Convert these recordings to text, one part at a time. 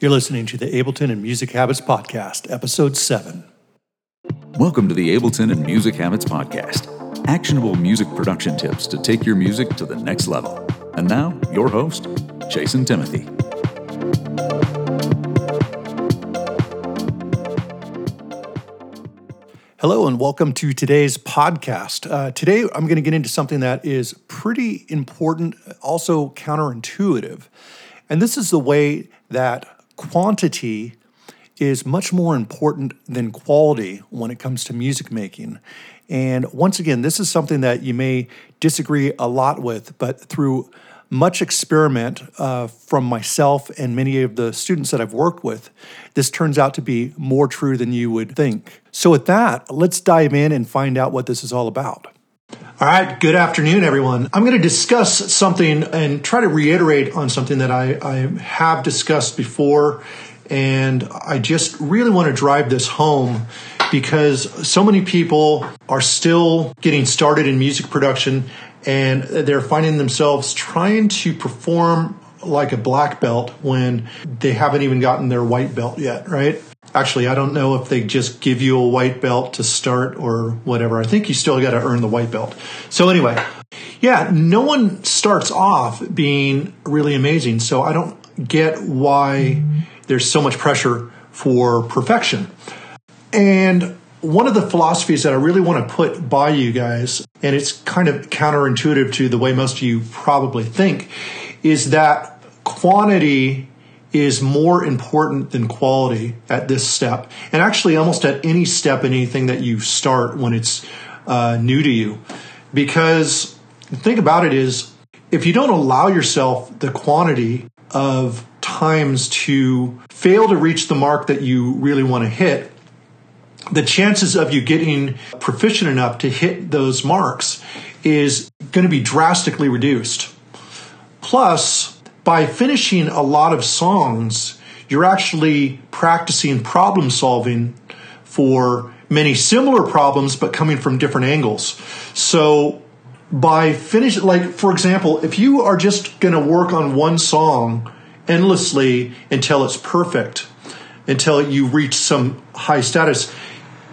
You're listening to the Ableton and Music Habits Podcast, Episode 7. Welcome to the Ableton and Music Habits Podcast actionable music production tips to take your music to the next level. And now, your host, Jason Timothy. Hello, and welcome to today's podcast. Uh, today, I'm going to get into something that is pretty important, also counterintuitive. And this is the way that quantity is much more important than quality when it comes to music making. And once again, this is something that you may disagree a lot with, but through much experiment uh, from myself and many of the students that I've worked with, this turns out to be more true than you would think. So, with that, let's dive in and find out what this is all about. All right, good afternoon, everyone. I'm going to discuss something and try to reiterate on something that I, I have discussed before. And I just really want to drive this home because so many people are still getting started in music production and they're finding themselves trying to perform like a black belt when they haven't even gotten their white belt yet, right? Actually, I don't know if they just give you a white belt to start or whatever. I think you still got to earn the white belt. So, anyway, yeah, no one starts off being really amazing. So, I don't get why there's so much pressure for perfection. And one of the philosophies that I really want to put by you guys, and it's kind of counterintuitive to the way most of you probably think, is that quantity is more important than quality at this step. And actually, almost at any step in anything that you start when it's uh, new to you. Because the thing about it is, if you don't allow yourself the quantity of times to fail to reach the mark that you really want to hit, the chances of you getting proficient enough to hit those marks is going to be drastically reduced. Plus, by finishing a lot of songs, you're actually practicing problem solving for many similar problems, but coming from different angles. So, by finish, like for example, if you are just going to work on one song endlessly until it's perfect, until you reach some high status,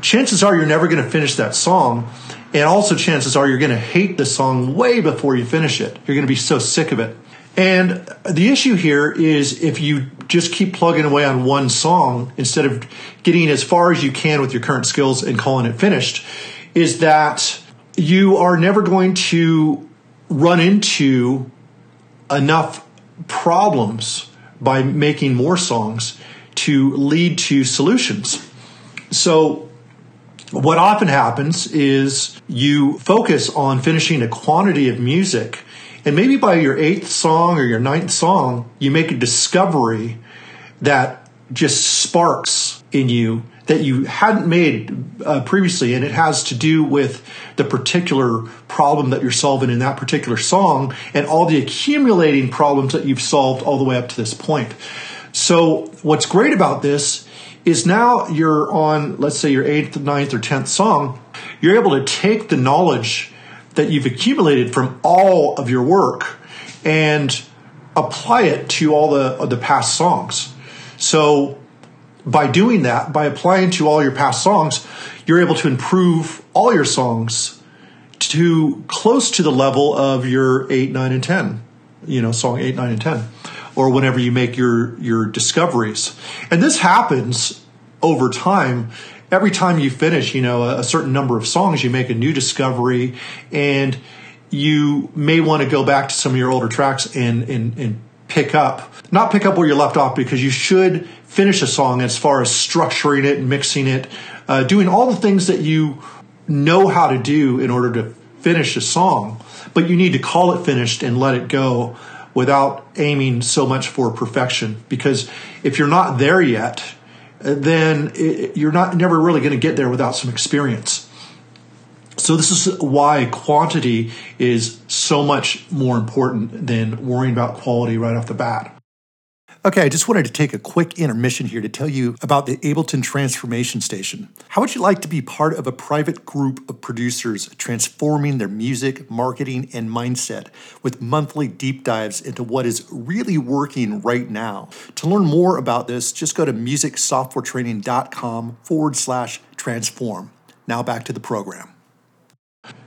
chances are you're never going to finish that song. And also, chances are you're going to hate the song way before you finish it. You're going to be so sick of it. And the issue here is if you just keep plugging away on one song instead of getting as far as you can with your current skills and calling it finished, is that you are never going to run into enough problems by making more songs to lead to solutions. So what often happens is you focus on finishing a quantity of music, and maybe by your eighth song or your ninth song, you make a discovery that just sparks in you that you hadn't made uh, previously, and it has to do with the particular problem that you're solving in that particular song and all the accumulating problems that you've solved all the way up to this point. So, what's great about this is now you're on, let's say, your eighth, ninth, or tenth song. You're able to take the knowledge that you've accumulated from all of your work and apply it to all the the past songs. So by doing that, by applying to all your past songs, you're able to improve all your songs to close to the level of your 8, 9 and 10. You know, song 8, 9 and 10 or whenever you make your your discoveries. And this happens over time. Every time you finish, you know, a, a certain number of songs, you make a new discovery, and you may want to go back to some of your older tracks and and, and pick up, not pick up where you left off, because you should finish a song as far as structuring it, mixing it, uh, doing all the things that you know how to do in order to finish a song. But you need to call it finished and let it go without aiming so much for perfection. Because if you're not there yet, then it, you're not never really going to get there without some experience. So this is why quantity is so much more important than worrying about quality right off the bat. Okay, I just wanted to take a quick intermission here to tell you about the Ableton Transformation Station. How would you like to be part of a private group of producers transforming their music, marketing, and mindset with monthly deep dives into what is really working right now? To learn more about this, just go to musicsoftwaretraining.com forward slash transform. Now back to the program.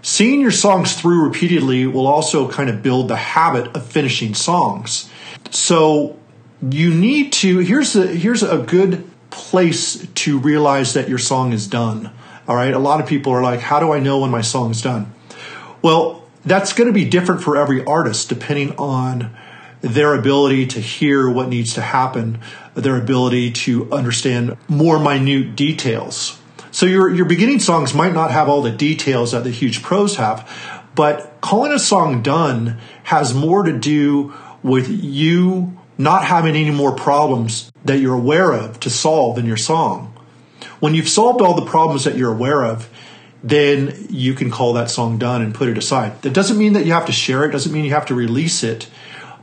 Seeing your songs through repeatedly will also kind of build the habit of finishing songs. So, you need to here's a here's a good place to realize that your song is done. All right. A lot of people are like, how do I know when my song is done? Well, that's going to be different for every artist depending on their ability to hear what needs to happen, their ability to understand more minute details. So your your beginning songs might not have all the details that the huge pros have, but calling a song done has more to do with you not having any more problems that you're aware of to solve in your song. When you've solved all the problems that you're aware of, then you can call that song done and put it aside. That doesn't mean that you have to share it, doesn't mean you have to release it,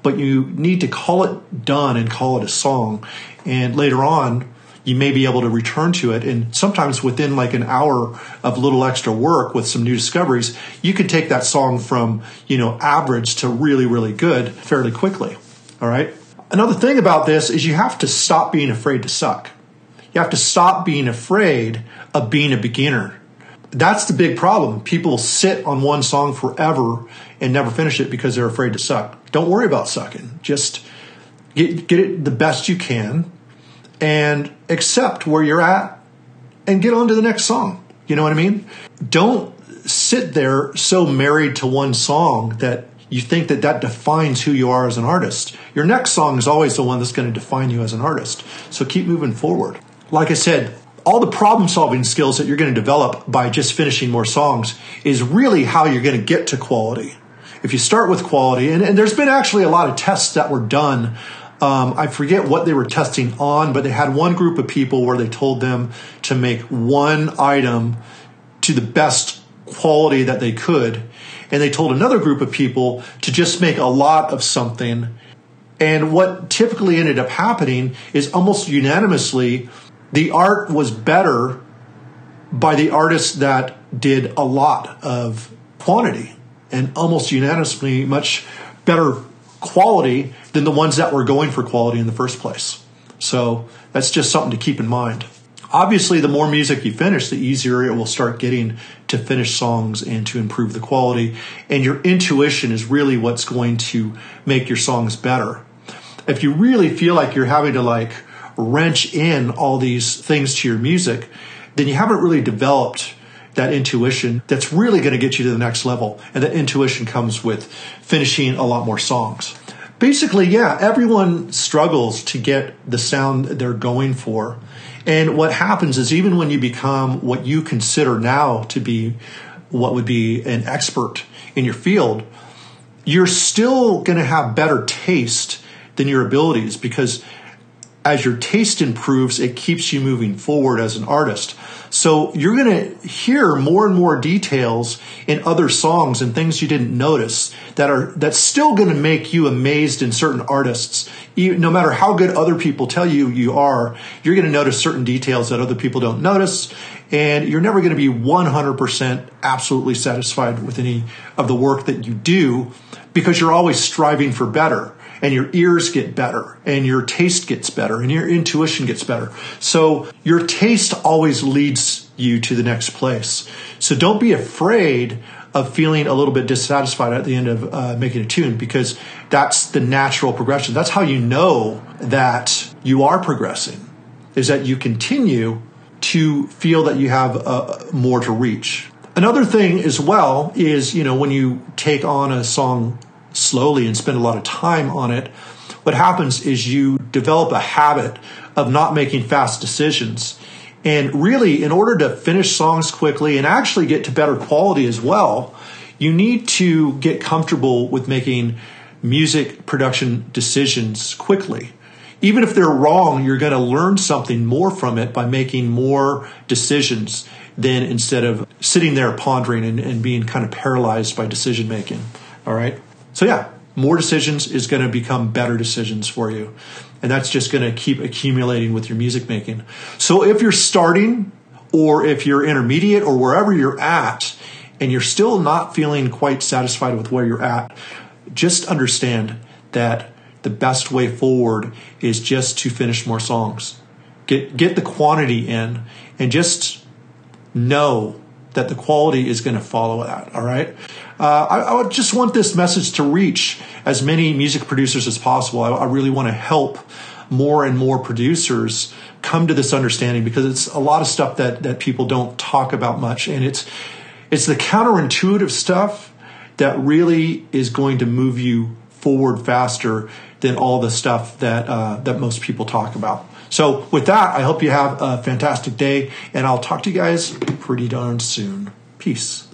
but you need to call it done and call it a song. And later on, you may be able to return to it. And sometimes within like an hour of little extra work with some new discoveries, you can take that song from, you know, average to really, really good fairly quickly. All right. Another thing about this is you have to stop being afraid to suck. You have to stop being afraid of being a beginner. That's the big problem. People sit on one song forever and never finish it because they're afraid to suck. Don't worry about sucking. Just get, get it the best you can and accept where you're at and get on to the next song. You know what I mean? Don't sit there so married to one song that you think that that defines who you are as an artist. Your next song is always the one that's going to define you as an artist. So keep moving forward. Like I said, all the problem solving skills that you're going to develop by just finishing more songs is really how you're going to get to quality. If you start with quality, and, and there's been actually a lot of tests that were done. Um, I forget what they were testing on, but they had one group of people where they told them to make one item to the best quality that they could and they told another group of people to just make a lot of something. And what typically ended up happening is almost unanimously the art was better by the artists that did a lot of quantity and almost unanimously much better quality than the ones that were going for quality in the first place. So that's just something to keep in mind. Obviously, the more music you finish, the easier it will start getting to finish songs and to improve the quality. And your intuition is really what's going to make your songs better. If you really feel like you're having to like wrench in all these things to your music, then you haven't really developed that intuition that's really going to get you to the next level. And that intuition comes with finishing a lot more songs. Basically, yeah, everyone struggles to get the sound they're going for. And what happens is even when you become what you consider now to be what would be an expert in your field, you're still going to have better taste than your abilities because as your taste improves, it keeps you moving forward as an artist. So you're going to hear more and more details in other songs and things you didn't notice that are that's still going to make you amazed in certain artists. no matter how good other people tell you you are, you're going to notice certain details that other people don't notice, and you're never going to be 100% absolutely satisfied with any of the work that you do because you're always striving for better and your ears get better and your taste gets better and your intuition gets better. So your taste always leads you to the next place. So don't be afraid of feeling a little bit dissatisfied at the end of uh, making a tune because that's the natural progression. That's how you know that you are progressing is that you continue to feel that you have uh, more to reach. Another thing as well is, you know, when you take on a song slowly and spend a lot of time on it, what happens is you develop a habit of not making fast decisions. And really, in order to finish songs quickly and actually get to better quality as well, you need to get comfortable with making music production decisions quickly. Even if they're wrong, you're going to learn something more from it by making more decisions than instead of sitting there pondering and, and being kind of paralyzed by decision making. All right. So yeah, more decisions is going to become better decisions for you. And that's just going to keep accumulating with your music making. So if you're starting or if you're intermediate or wherever you're at and you're still not feeling quite satisfied with where you're at, just understand that the best way forward is just to finish more songs. Get get the quantity in and just know that the quality is going to follow that. All right. Uh, I, I, just want this message to reach as many music producers as possible. I, I really want to help more and more producers come to this understanding because it's a lot of stuff that that people don't talk about much, and it's it's the counterintuitive stuff that really is going to move you forward faster than all the stuff that uh, that most people talk about. So, with that, I hope you have a fantastic day, and I'll talk to you guys pretty darn soon. Peace.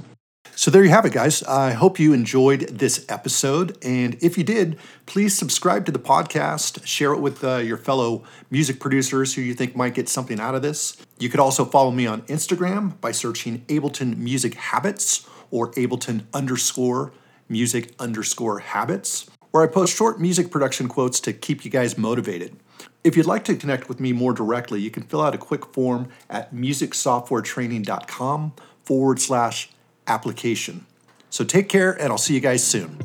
So, there you have it, guys. I hope you enjoyed this episode. And if you did, please subscribe to the podcast, share it with uh, your fellow music producers who you think might get something out of this. You could also follow me on Instagram by searching Ableton Music Habits or Ableton underscore music underscore habits where I post short music production quotes to keep you guys motivated. If you'd like to connect with me more directly, you can fill out a quick form at musicsoftwaretraining.com forward slash application. So take care, and I'll see you guys soon.